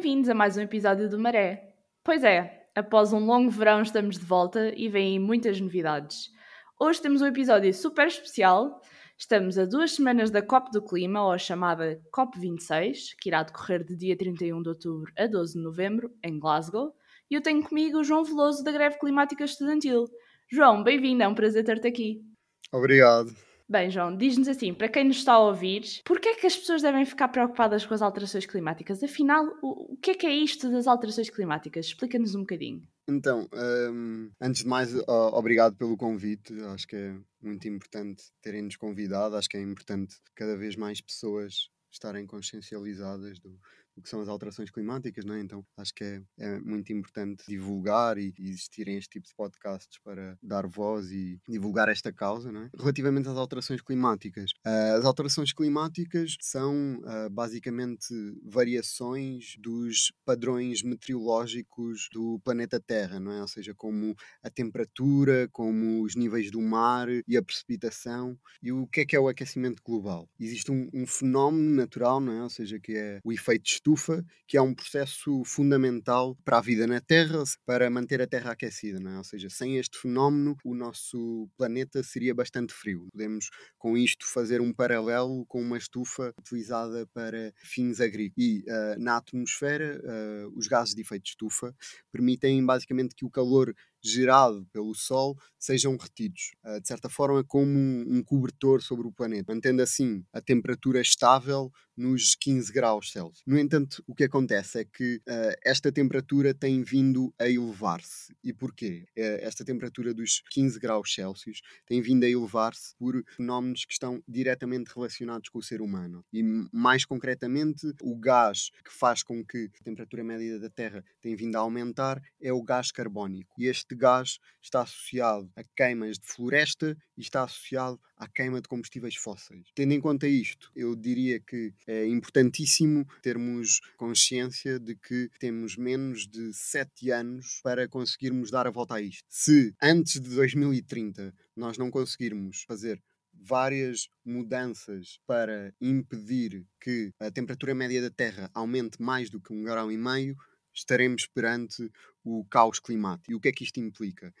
bem-vindos a mais um episódio do Maré. Pois é, após um longo verão estamos de volta e vêm muitas novidades. Hoje temos um episódio super especial. Estamos a duas semanas da COP do Clima, ou a chamada COP26, que irá decorrer de dia 31 de outubro a 12 de novembro, em Glasgow. E eu tenho comigo o João Veloso, da Greve Climática Estudantil. João, bem-vindo, é um prazer ter-te aqui. Obrigado. Bem, João, diz-nos assim, para quem nos está a ouvir, porquê é que as pessoas devem ficar preocupadas com as alterações climáticas? Afinal, o, o que é que é isto das alterações climáticas? Explica-nos um bocadinho. Então, um, antes de mais, obrigado pelo convite. Acho que é muito importante terem-nos convidado. Acho que é importante cada vez mais pessoas estarem consciencializadas do, o que são as alterações climáticas, não é? Então acho que é, é muito importante divulgar e, existirem este tipo de podcasts para dar voz e divulgar esta causa, não é? Relativamente às alterações climáticas, uh, as alterações climáticas são uh, basicamente variações dos padrões meteorológicos do planeta Terra, não é? Ou seja, como a temperatura, como os níveis do mar e a precipitação. E o que é que é o aquecimento global? Existe um, um fenómeno natural, não é? Ou seja, que é o efeito estufa que é um processo fundamental para a vida na Terra, para manter a Terra aquecida, é? Ou seja, sem este fenómeno, o nosso planeta seria bastante frio. Podemos, com isto, fazer um paralelo com uma estufa utilizada para fins agrícolas. E uh, na atmosfera, uh, os gases de efeito de estufa permitem basicamente que o calor gerado pelo Sol sejam retidos, uh, de certa forma, como um, cobertor sobre o planeta, mantendo assim a temperatura estável nos 15 graus Celsius. No entanto, o que acontece é que uh, esta temperatura tem vindo a elevar-se. E porquê? Uh, esta temperatura dos 15 graus Celsius tem vindo a elevar-se por fenómenos que estão diretamente relacionados com o ser humano. E mais concretamente, o gás que faz com que a temperatura média da Terra tenha vindo a aumentar é o gás carbónico. E este gás está associado a queimas de floresta e está associado à queima de combustíveis fósseis. Tendo em conta isto, eu diria que é importantíssimo termos consciência de que temos menos de 7 anos para conseguirmos dar a volta a isto. Se antes de 2030 nós não conseguirmos fazer várias mudanças para impedir que a temperatura média da Terra aumente mais do que um grau e meio, estaremos perante o caos climático. E o que é que isto implica?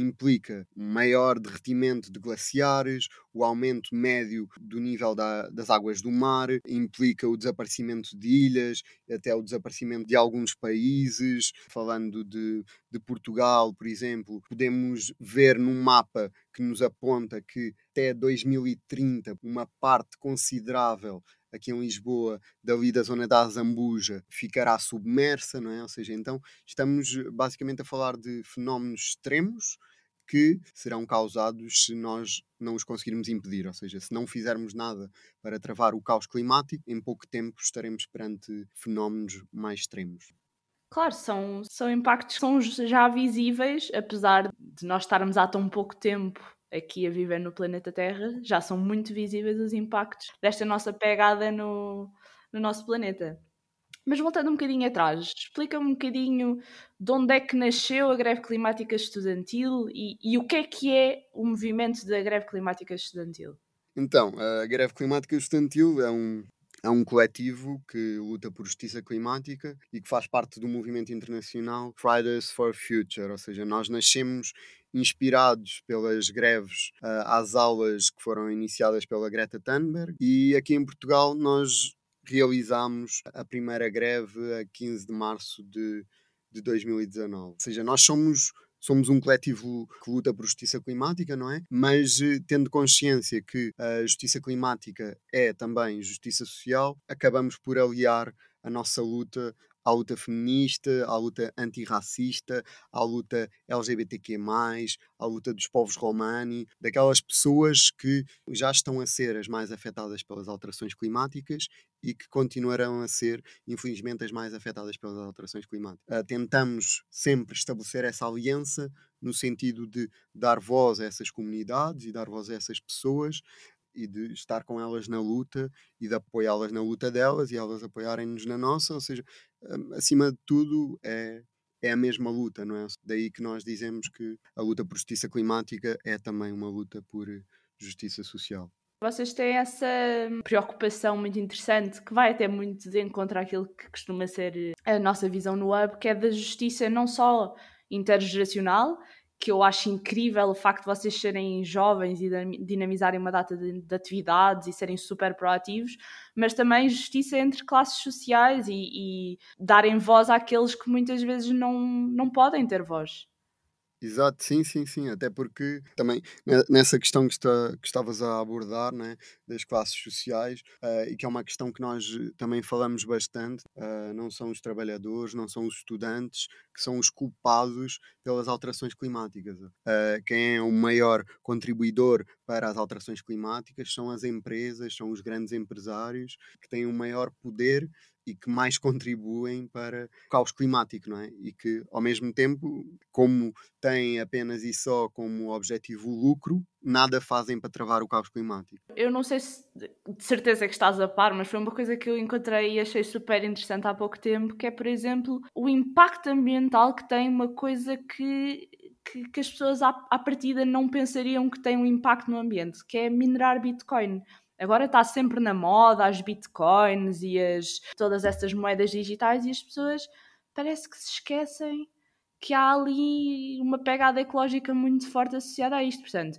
Implica maior derretimento de glaciares, o aumento médio do nível da, das águas do mar, implica o desaparecimento de ilhas, até o desaparecimento de alguns países. Falando de, de Portugal, por exemplo, podemos ver num mapa que nos aponta que até 2030 uma parte considerável aqui em Lisboa, dali da zona da Azambuja, ficará submersa, não é? Ou seja, então estamos basicamente a falar de fenómenos extremos que serão causados se nós não os conseguirmos impedir, ou seja, se não fizermos nada para travar o caos climático, em pouco tempo estaremos perante fenómenos mais extremos. Claro, são, são impactos que são já visíveis, apesar de nós estarmos há tão pouco tempo aqui a viver no planeta Terra, já são muito visíveis os impactos desta nossa pegada no, no nosso planeta. Mas voltando um bocadinho atrás, explica-me um bocadinho de onde é que nasceu a greve climática estudantil e, e o que é que é o movimento da greve climática estudantil. Então, a greve climática estudantil é um, é um coletivo que luta por justiça climática e que faz parte do movimento internacional Fridays for Future, ou seja, nós nascemos inspirados pelas greves uh, às aulas que foram iniciadas pela Greta Thunberg e aqui em Portugal nós realizámos a primeira greve a 15 de março de, de 2019. Ou seja, nós somos somos um coletivo que luta por justiça climática, não é? Mas eh, tendo consciência que a justiça climática é também justiça social, acabamos por aliar a nossa luta à luta feminista, à luta antirracista, à luta LGBTQ, à luta dos povos romani, daquelas pessoas que já estão a ser as mais afetadas pelas alterações climáticas e que continuarão a ser, infelizmente, as mais afetadas pelas alterações climáticas. Uh, tentamos sempre estabelecer essa aliança no sentido de dar voz a essas comunidades e dar voz a essas pessoas e de estar com elas na luta e de apoiá-las na luta delas e elas apoiarem-nos na nossa, ou seja, hum, acima de tudo é, é a mesma luta, não é? Daí que nós dizemos que a luta por justiça climática é também uma luta por justiça social. Vocês têm essa preocupação muito interessante que vai até muito de encontro àquilo que costuma ser a nossa visão no Hub, que é da justiça não só intergeracional, que eu acho incrível o facto de vocês serem jovens e dinamizarem uma data de, de atividades e serem super proativos, mas também justiça entre classes sociais e, e darem voz àqueles que muitas vezes não, não podem ter voz. Exato, sim, sim, sim. Até porque também nessa questão que, está, que estavas a abordar, né, das classes sociais, uh, e que é uma questão que nós eh, também falamos bastante, uh, não são os trabalhadores, não são os estudantes que são os culpados pelas alterações climáticas. Uh, quem é o maior contribuidor para as alterações climáticas são as empresas, são os grandes empresários que têm o maior poder e que mais contribuem para o caos climático, não é? E que, ao mesmo tempo, como têm apenas e só como objetivo o lucro, nada fazem para travar o caos climático. Eu não sei se de certeza que estás a par, mas foi uma coisa que eu encontrei e achei super interessante há pouco tempo, que é, por exemplo, o impacto ambiental que tem uma coisa que que, que, as pessoas à, à partida não pensariam que tem um impacto no ambiente, que é minerar Bitcoin. Agora está sempre na moda as bitcoins e as, todas essas moedas digitais e as pessoas parece que se esquecem que há ali uma pegada ecológica muito forte associada a isto. Portanto,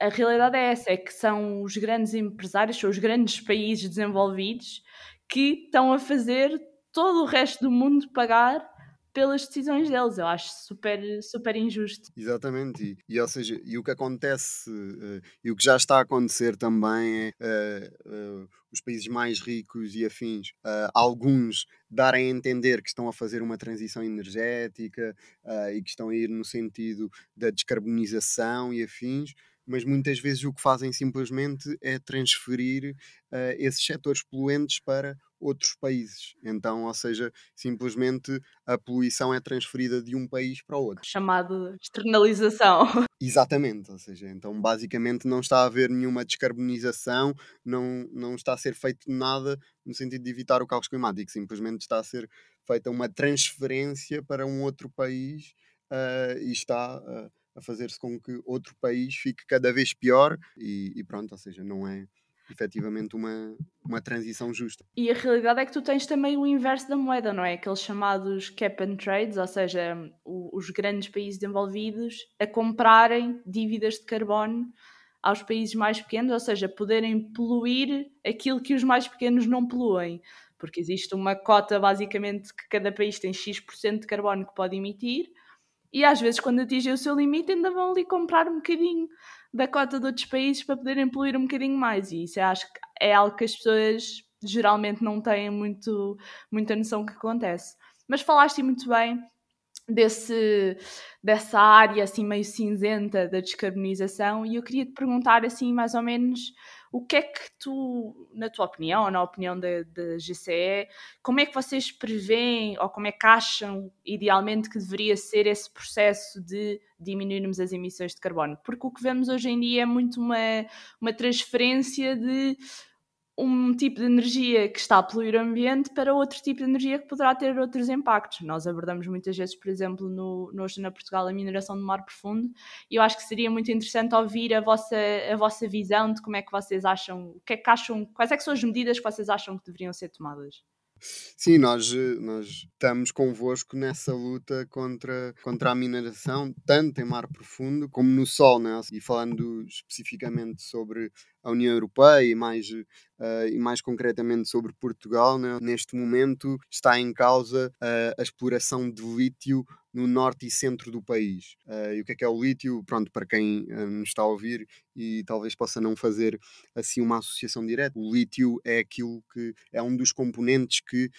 a realidade é essa, é que são os grandes empresários, são os grandes países desenvolvidos que estão a fazer todo o resto do mundo pagar pelas decisões deles. Eu acho super, super injusto. Exatamente. E, e ou seja, e o que acontece uh, e o que já está a acontecer também é uh, uh, os países mais ricos e afins, alguns darem a entender que estão a fazer uma transição energética e que estão a ir no sentido da descarbonização e afins mas muitas vezes o que fazem simplesmente é transferir uh, esses setores poluentes para outros países. Então, ou seja, simplesmente a poluição é transferida de um país para o outro. Chamado externalização. Exatamente, ou seja, então basicamente não está a haver nenhuma descarbonização, não, não está a ser feito nada no sentido de evitar o caos climático, simplesmente está a ser feita uma transferência para um outro país uh, e está uh, a fazer-se com que outro país fique cada vez pior e, e pronto, ou seja, não é efetivamente uma, uma transição justa. E a realidade é que tu tens também o inverso da moeda, não é? Aqueles chamados cap and trades, ou seja, o, os grandes países envolvidos a comprarem dívidas de carbono aos países mais pequenos, ou seja, poderem poluir aquilo que os mais pequenos não poluem. Porque existe uma cota, basicamente, que cada país tem X% de carbono que pode emitir, e às vezes, quando atingem o seu limite, ainda vão ali comprar um bocadinho da cota de outros países para poderem poluir um bocadinho mais. E isso acho que é algo que as pessoas geralmente não têm muito, muita noção que acontece. Mas falaste muito bem desse, dessa área assim meio cinzenta da descarbonização e eu queria te perguntar assim mais ou menos o que é que tu, na tua opinião, ou na opinião da, da GCE, como é que vocês preveem ou como é que acham idealmente que deveria ser esse processo de diminuirmos as emissões de carbono? Porque o que vemos hoje em dia é muito uma, uma transferência de um tipo de energia que está a poluir o ambiente para outro tipo de energia que poderá ter outros impactos. Nós abordamos muitas vezes, por exemplo, no, no Oceano Portugal, a mineração do mar profundo, e eu acho que seria muito interessante ouvir a vossa, a vossa visão de como é que vocês acham, o que é que acham, quais é que são as medidas que vocês acham que deveriam ser tomadas. Sim, nós, nós estamos convosco nessa luta contra, contra a mineração, tanto em mar profundo como no sol, né? e falando especificamente sobre a União Europeia e mais, uh, e mais concretamente sobre Portugal, né? neste momento está em causa uh, a exploração de lítio no norte e centro do país. Uh, e o que é que é o lítio? Pronto, para quem nos está a ouvir e talvez possa não fazer assim uma associação direta, o lítio é aquilo que é um dos componentes que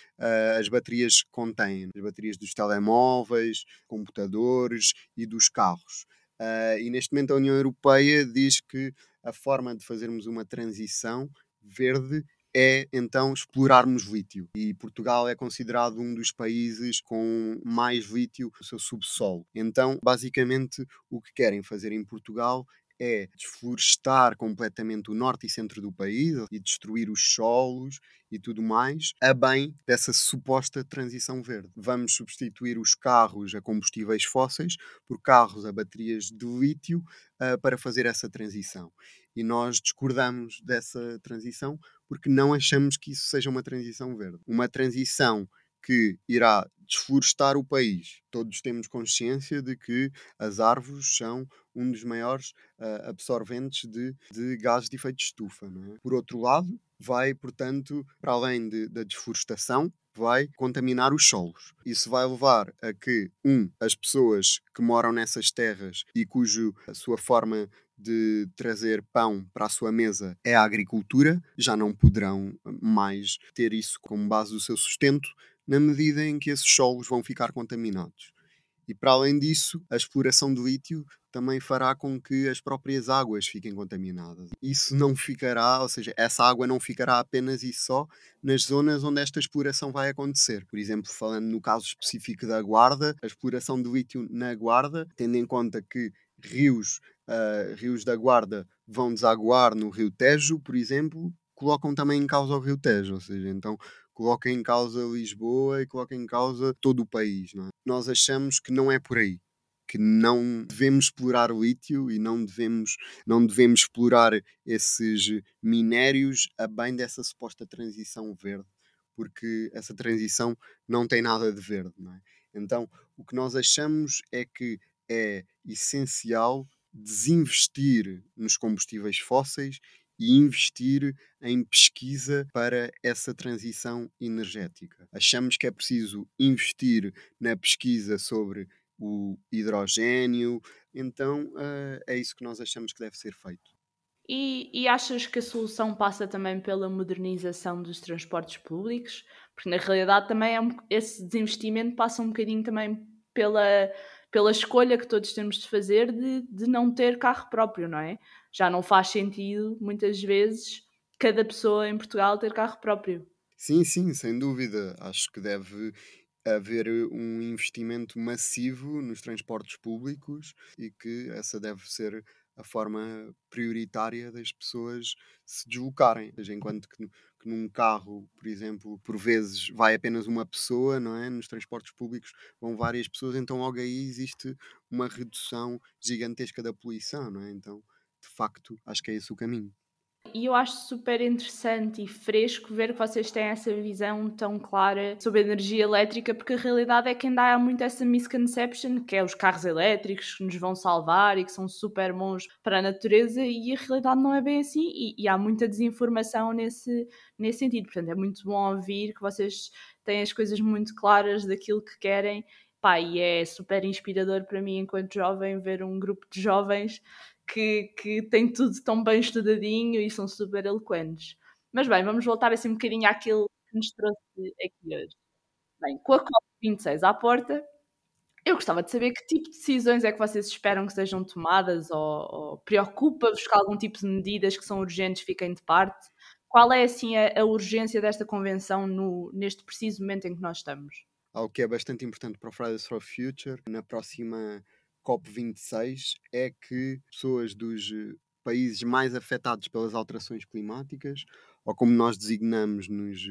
as baterias contêm, as baterias dos telemóveis, computadores e dos carros. Uh, e neste momento a União Europeia diz que a forma de fazermos uma transição verde é então explorarmos lítio. E Portugal é considerado um dos países com mais lítio no seu subsolo. Então, basicamente, o que querem fazer em Portugal é desflorestar completamente o norte e centro do país e destruir os solos e tudo mais, a bem dessa suposta transição verde. Vamos substituir os carros a combustíveis fósseis por carros a baterias de lítio uh, para fazer essa transição. E nós discordamos dessa transição porque não achamos que isso seja uma transição verde. Uma transição que irá desflorestar o país. Todos temos consciência de que as árvores são um dos maiores uh, absorventes de, de gases de efeito de estufa. É? Por outro lado, vai, portanto, para além de, da desflorestação, vai contaminar os solos. Isso vai levar a que, um, as pessoas que moram nessas terras e cujo a sua forma de trazer pão para a sua mesa é a agricultura, já não poderão mais ter isso como base do seu sustento, na medida em que esses solos vão ficar contaminados. E para além disso, a exploração do lítio também fará com que as próprias águas fiquem contaminadas. Isso não ficará, ou seja, essa água não ficará apenas e só nas zonas onde esta exploração vai acontecer. Por exemplo, falando no caso específico da Guarda, a exploração do lítio na Guarda, tendo em conta que rios, uh, rios da Guarda vão desaguar no Rio Tejo, por exemplo, colocam também em causa o Rio Tejo, ou seja, então coloca em causa Lisboa e coloca em causa todo o país. É? Nós achamos que não é por aí que não devemos explorar o lítio e não devemos, não devemos explorar esses minérios a bem dessa suposta transição verde, porque essa transição não tem nada de verde. É? Então, o que nós achamos é que é essencial desinvestir nos combustíveis fósseis e investir em pesquisa para essa transição energética. Achamos que é preciso investir na pesquisa sobre o hidrogênio, então uh, é isso que nós achamos que deve ser feito. E, e, achas que a solução passa também pela modernização dos transportes públicos? Porque na realidade também é um, esse desinvestimento passa um bocadinho também pela, pela escolha que todos temos de fazer de, de não ter carro próprio, não é? Já não faz sentido, muitas vezes, cada pessoa em Portugal ter carro próprio. Sim, sim, sem dúvida. Acho que deve haver um investimento massivo nos transportes públicos e que essa deve ser a forma prioritária das pessoas se deslocarem. Seja, enquanto que, que, num carro, por exemplo, por vezes vai apenas uma pessoa, não é? Nos transportes públicos vão várias pessoas, então logo aí existe uma redução gigantesca da poluição, não é? Então, de facto, acho que é esse o caminho. E eu acho super interessante e fresco ver que vocês têm essa visão tão clara sobre a energia elétrica, porque a realidade é que ainda há muito essa misconception, que é os carros elétricos que nos vão salvar e que são super bons para a natureza, e a realidade não é bem assim, e, e há muita desinformação nesse, nesse sentido. Portanto, é muito bom ouvir que vocês têm as coisas muito claras daquilo que querem. Pá, e é super inspirador para mim, enquanto jovem, ver um grupo de jovens que, que tem tudo tão bem estudadinho e são super eloquentes. Mas bem, vamos voltar assim um bocadinho àquilo que nos trouxe aqui hoje. Bem, com a COP26 à porta, eu gostava de saber que tipo de decisões é que vocês esperam que sejam tomadas ou, ou preocupa-vos que algum tipo de medidas que são urgentes fiquem de parte? Qual é assim a, a urgência desta convenção no, neste preciso momento em que nós estamos? Algo que é bastante importante para o Fridays for Future, na próxima COP26 é que pessoas dos eh, países mais afetados pelas alterações climáticas, ou como nós designamos nos,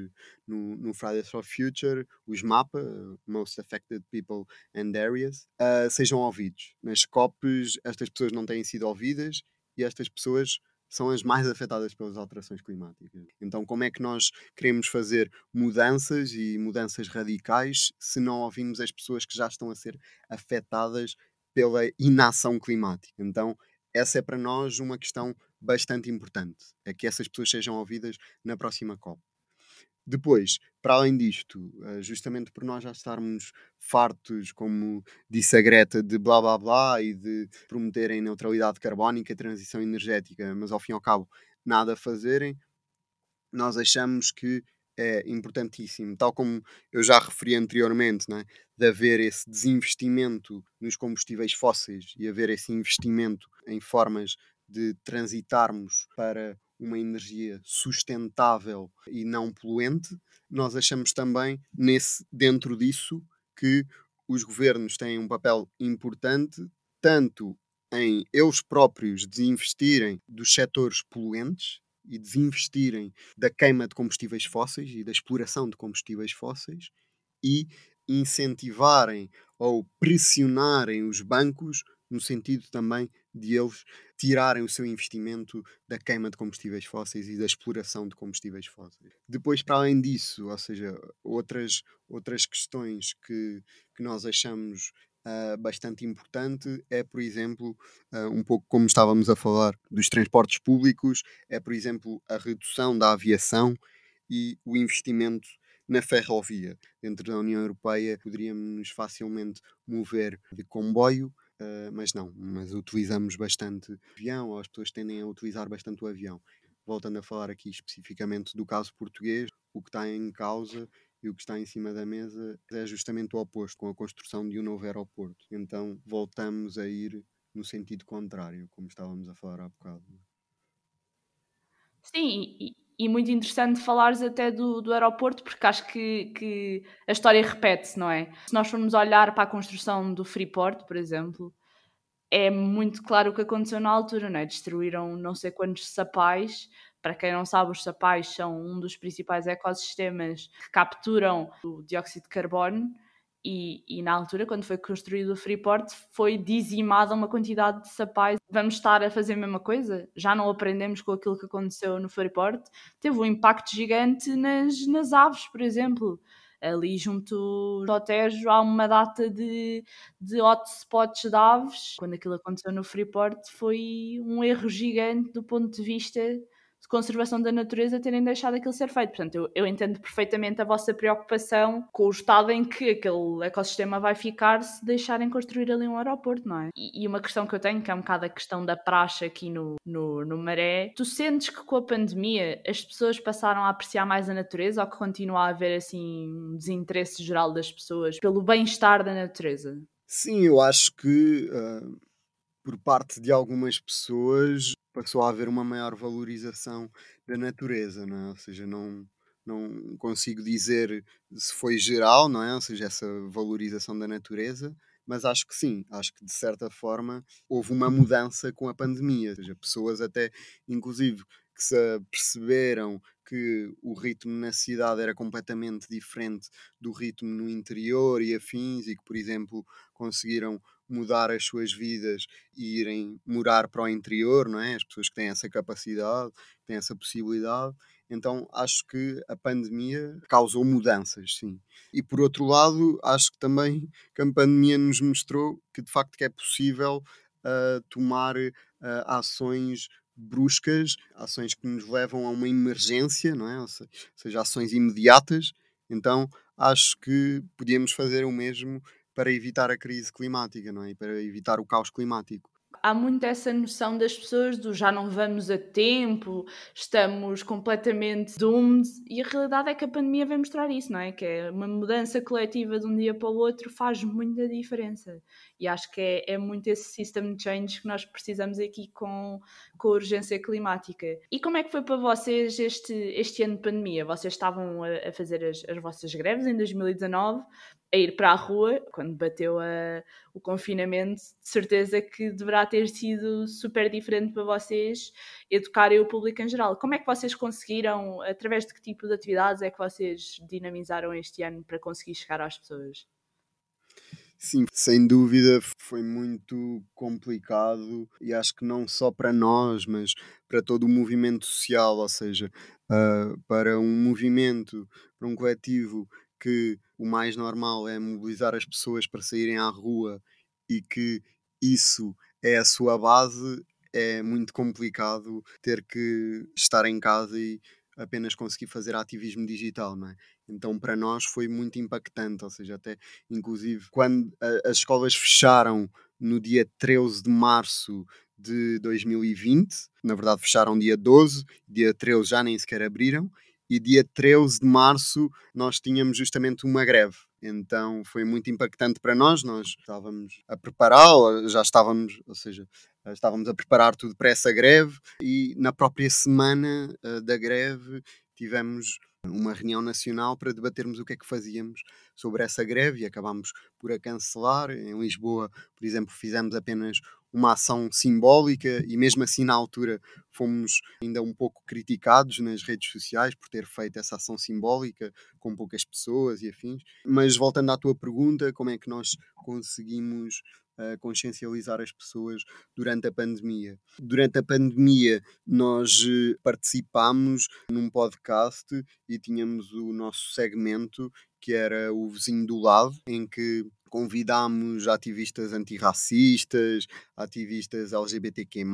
no, no Fridays for Future, os MAPA, Most Affected People and Areas, uh, sejam ouvidos. Nas COPs, estas pessoas não têm sido ouvidas e estas pessoas são as mais afetadas pelas alterações climáticas. Então, como é que nós queremos fazer mudanças e mudanças radicais se não ouvimos as pessoas que já estão a ser afetadas pela inação climática. Então, essa é para nós uma questão bastante importante, é que essas pessoas sejam ouvidas na próxima COP. Depois, para além disto, eh, justamente por nós já estarmos fartos, como disse a Greta, de blá blá blá e de prometerem neutralidade carbónica, transição energética, mas ao fim e ao cabo nada fazerem, nós achamos que é importantíssimo, tal como eu já referi anteriormente, né, de haver esse desinvestimento nos combustíveis fósseis e haver esse investimento em formas de transitarmos para uma energia sustentável e não poluente, nós achamos também nesse dentro disso que os governos têm um papel importante tanto em eles próprios desinvestirem dos setores poluentes e desinvestirem da queima de combustíveis fósseis e da exploração de combustíveis fósseis e incentivarem ou pressionarem os bancos no sentido também de eles tirarem o seu investimento da queima de combustíveis fósseis e da exploração de combustíveis fósseis. Depois, para além disso, ou seja, outras, outras questões que, que nós achamos uh, bastante importante é, por exemplo, uh, um pouco como estávamos a falar dos transportes públicos, é, por exemplo, a redução da aviação e o investimento na ferrovia. Dentro da União Europeia poderíamos facilmente mover de comboio Uh, mas não, mas utilizamos bastante avião, ou as pessoas tendem a utilizar bastante o avião. Voltando a falar aqui especificamente do caso português, o que está em causa e o que está em cima da mesa é justamente o oposto, com a construção de um novo aeroporto. Então voltamos a ir no sentido contrário, como estávamos a falar há bocado. Sim, e, e muito interessante falares até do, do aeroporto, porque acho que, que a história repete-se, não é? Se nós formos olhar para a construção do Freeport, por exemplo, é muito claro o que aconteceu na altura, não é? Destruíram não sei quantos sapais. Para quem não sabe, os sapais são um dos principais ecossistemas que capturam o dióxido de carbono e, e, na altura, quando foi construído o Freeport, foi dizimada uma quantidade de sapais. Vamos estar a fazer a mesma coisa? Já não aprendemos com aquilo que aconteceu no Freeport? Teve um impacto gigante nas, nas aves, por exemplo. Ali junto ao Tejo há uma data de, de hotspots de aves. Quando aquilo aconteceu no Freeport, foi um erro gigante do ponto de vista conservação da natureza terem deixado aquilo ser feito. Portanto, eu, eu entendo perfeitamente a vossa preocupação com o estado em que aquele ecossistema vai ficar se deixarem construir ali um aeroporto, não é? E, e uma questão que eu tenho, que é um bocado a questão da praxe aqui no, no, no Maré, tu sentes que com a pandemia as pessoas passaram a apreciar mais a natureza ou que continua a haver assim um desinteresse geral das pessoas pelo bem-estar da natureza? Sim, eu acho que uh, por parte de algumas pessoas passou a haver uma maior valorização da natureza, não é? Ou seja, não, não consigo dizer se foi geral, não é? Ou seja, essa valorização da natureza, mas acho que sim, acho que de certa forma houve uma mudança com a pandemia, ou seja, pessoas até, inclusive, que se perceberam que o ritmo na cidade era completamente diferente do ritmo no interior e afins, e que, por exemplo, conseguiram mudar as suas vidas e irem morar para o interior, não é? As pessoas que têm essa capacidade, têm essa possibilidade. Então acho que a pandemia causou mudanças, sim. E por outro lado, acho que também que a pandemia nos mostrou que de facto que é possível uh, tomar uh, ações bruscas, ações que nos levam a uma emergência, não é? Ou seja, ações imediatas. Então acho que podíamos fazer o mesmo para evitar a crise climática, não é? E para evitar o caos climático há muito essa noção das pessoas do já não vamos a tempo, estamos completamente doomed, e a realidade é que a pandemia vem mostrar isso, não é? Que é uma mudança coletiva de um dia para o outro faz muita diferença. E acho que é, é muito esse system change que nós precisamos aqui com, com a urgência climática. E como é que foi para vocês este, este ano de pandemia? Vocês estavam a, a fazer as, as vossas greves em 2019, a ir para a rua, quando bateu a, o confinamento, de certeza que deverá ter sido super diferente para vocês educarem o público em geral. Como é que vocês conseguiram, através de que tipo de atividades é que vocês dinamizaram este ano para conseguir chegar às pessoas? Sim, sem dúvida foi muito complicado e acho que não só para nós, mas para todo o movimento social, ou seja, uh, para um movimento, para um coletivo que o mais normal é mobilizar as pessoas para saírem à rua e que isso é a sua base, é muito complicado ter que estar em casa e apenas conseguir fazer ativismo digital, não é? Então para nós foi muito impactante, ou seja, até inclusive quando a, as escolas fecharam no dia 13 de março de 2020, na verdade fecharam dia 12, dia 13 já nem sequer abriram, e dia 13 de março nós tínhamos justamente uma greve. Então foi muito impactante para nós. Nós estávamos a preparar, já estávamos, ou seja, estávamos a preparar tudo para essa greve e na própria semana uh, da greve tivemos uma reunião nacional para debatermos o que é que fazíamos sobre essa greve e acabámos por a cancelar. Em Lisboa, por exemplo, fizemos apenas uma ação simbólica e mesmo assim na altura fomos ainda um pouco criticados nas redes sociais por ter feito essa ação simbólica com poucas pessoas e afins. Mas voltando à tua pergunta, como é que nós conseguimos uh, consciencializar as pessoas durante a pandemia? Durante a pandemia nós uh, participámos num podcast e tínhamos o nosso segmento que era o vizinho do lado, em que convidámos ativistas antirracistas, ativistas LGBTQ,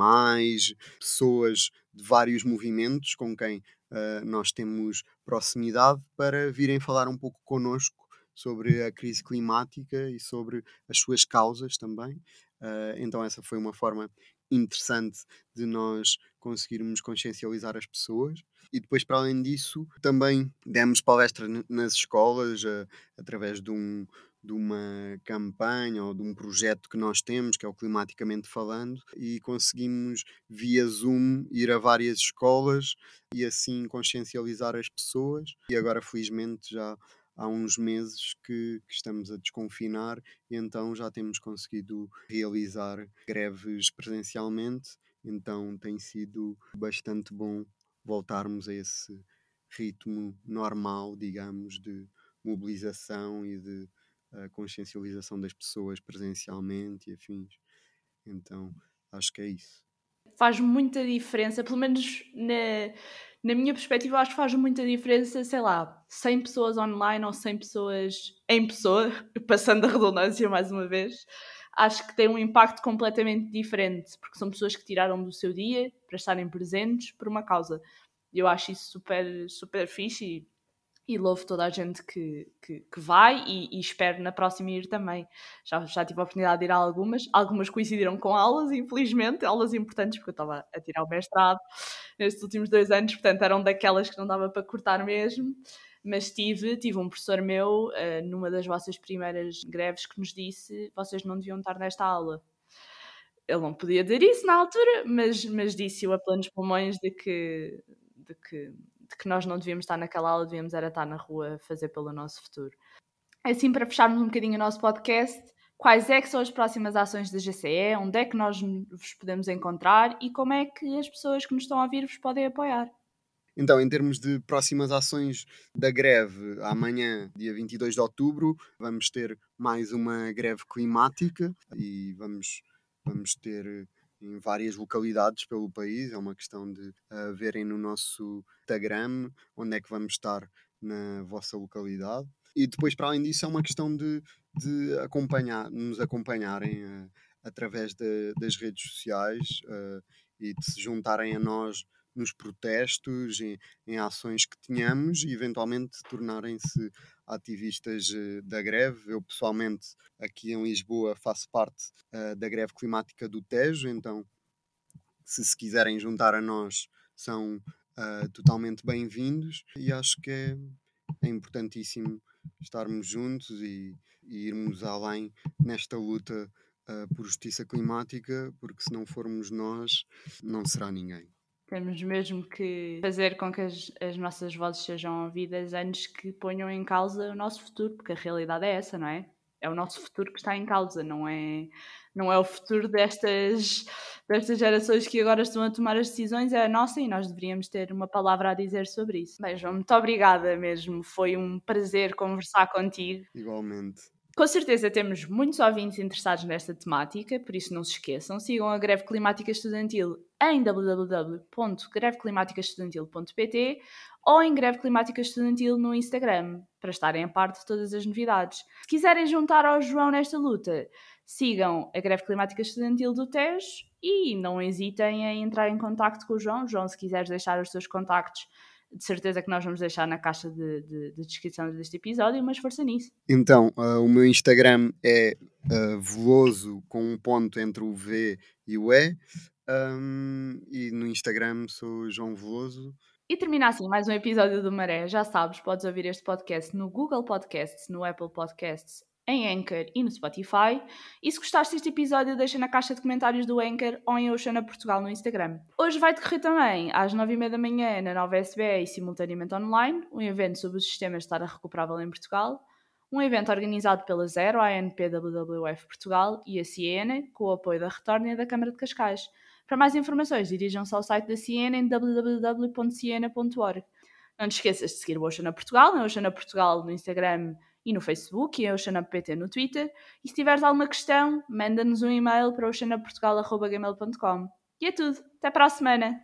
pessoas de vários movimentos com quem uh, nós temos proximidade para virem falar um pouco connosco sobre a crise climática e sobre as suas causas também. Uh, então, essa foi uma forma interessante de nós conseguirmos consciencializar as pessoas. E depois, para além disso, também demos palestra nas escolas uh, através de um, de uma campanha ou de um projeto que nós temos, que é o Climaticamente Falando, e conseguimos, via Zoom, ir a várias escolas e assim consciencializar as pessoas. E agora, felizmente, já há uns meses que, que, estamos a desconfinar e então já temos conseguido realizar greves presencialmente. Então tem sido bastante bom voltarmos a esse ritmo normal, digamos, de mobilização e de a consciencialização das pessoas presencialmente e afins. Então, acho que é isso. Faz muita diferença, pelo menos na, na minha perspectiva, acho que faz muita diferença, sei lá, 100 pessoas online ou 100 pessoas em pessoa, passando a redundância mais uma vez. Acho que tem um impacto completamente diferente, porque são pessoas que tiraram do seu dia para estarem presentes por uma causa. Eu acho isso super, super fixe e e louvo toda a gente que, que, que vai e, e, espero na próxima ir também. Já, já tive a oportunidade de ir a algumas, algumas coincidiram com aulas, infelizmente, aulas importantes, porque eu estava a tirar o mestrado nestes últimos dois anos, portanto eram daquelas que não dava para cortar mesmo. Mas tive, tive um professor meu, uh, numa das vossas primeiras greves, que nos disse: vocês não deviam estar nesta aula. Ele não podia dizer isso na altura, mas, mas disse-o a planos pulmões de que, de que de que nós não devíamos estar naquela aula, devíamos era estar na rua fazer pelo nosso futuro. Assim, para fecharmos um bocadinho o nosso podcast, quais é que são as próximas ações da GCE, onde é que nós vos podemos encontrar e como é que as pessoas que nos estão a ouvir vos podem apoiar? Então, em termos de próximas ações da greve, amanhã, dia 22 de outubro, vamos ter mais uma greve climática e vamos, vamos ter em várias localidades pelo país. É uma questão de uh, verem no nosso Instagram onde é que vamos estar na vossa localidade. E depois, para além disso, é uma questão de, de acompanhar, nos acompanharem uh, através de, das redes sociais uh, e de se juntarem a nós nos protestos, em, em ações que tenhamos e eventualmente tornarem-se ativistas uh, da greve. Eu pessoalmente aqui em Lisboa faço parte uh, da greve climática do Tejo, então se se quiserem juntar a nós são uh, totalmente bem-vindos e acho que é, é importantíssimo estarmos juntos e, e, irmos além nesta luta por justiça climática, porque se não formos nós, não será ninguém. Temos mesmo que fazer com que as, as, nossas vozes sejam ouvidas antes que ponham em causa o nosso futuro, porque a realidade é essa, não é? É o nosso futuro que está em causa, não é, não é o futuro destas, destas gerações que agora estão a tomar as decisões, é a nossa e nós deveríamos ter uma palavra a dizer sobre isso. Bem, João, muito obrigada mesmo, foi um prazer conversar contigo. Igualmente. Com certeza temos muitos ouvintes interessados nesta temática, por isso não se esqueçam, sigam a Greve Climática Estudantil em www.greveclimaticaestudantil.pt ou em Greve Climática Estudantil no Instagram, para estarem a par de todas as novidades. Se quiserem juntar ao João nesta luta, sigam a Greve Climática Estudantil do TES e não hesitem em entrar em contato com o João. João, se quiseres deixar os seus contactos de certeza que nós vamos deixar na caixa de, de, de descrição deste episódio, mas força nisso. Então, uh, o meu Instagram é uh, veloso com um ponto entre o V e o E. Um, e no Instagram sou João Veloso. E termina assim mais um episódio do Maré. Já sabes, podes ouvir este podcast no Google Podcasts, no Apple Podcasts em Anchor e no Spotify. E se gostaste deste episódio, deixa na caixa de comentários do Anchor ou em Oceana Portugal no Instagram. Hoje vai decorrer também às 9h30 da manhã na nova SBE e simultaneamente online, um evento sobre os sistemas de estar recuperável em Portugal, um evento organizado pela Zero, a ANPWWF Portugal e a Ciene, com o apoio da Retorno e da Câmara de Cascais. Para mais informações, dirijam-se ao site da Ciene em www.ciena.org. Não te esqueças de seguir o Oceana Portugal, na Oceana Portugal no Instagram e no Facebook e a OceanaPT no Twitter. E se tiveres alguma questão, manda-nos um e-mail para oceanaportugal.gmail.com. E é tudo. Até para a semana!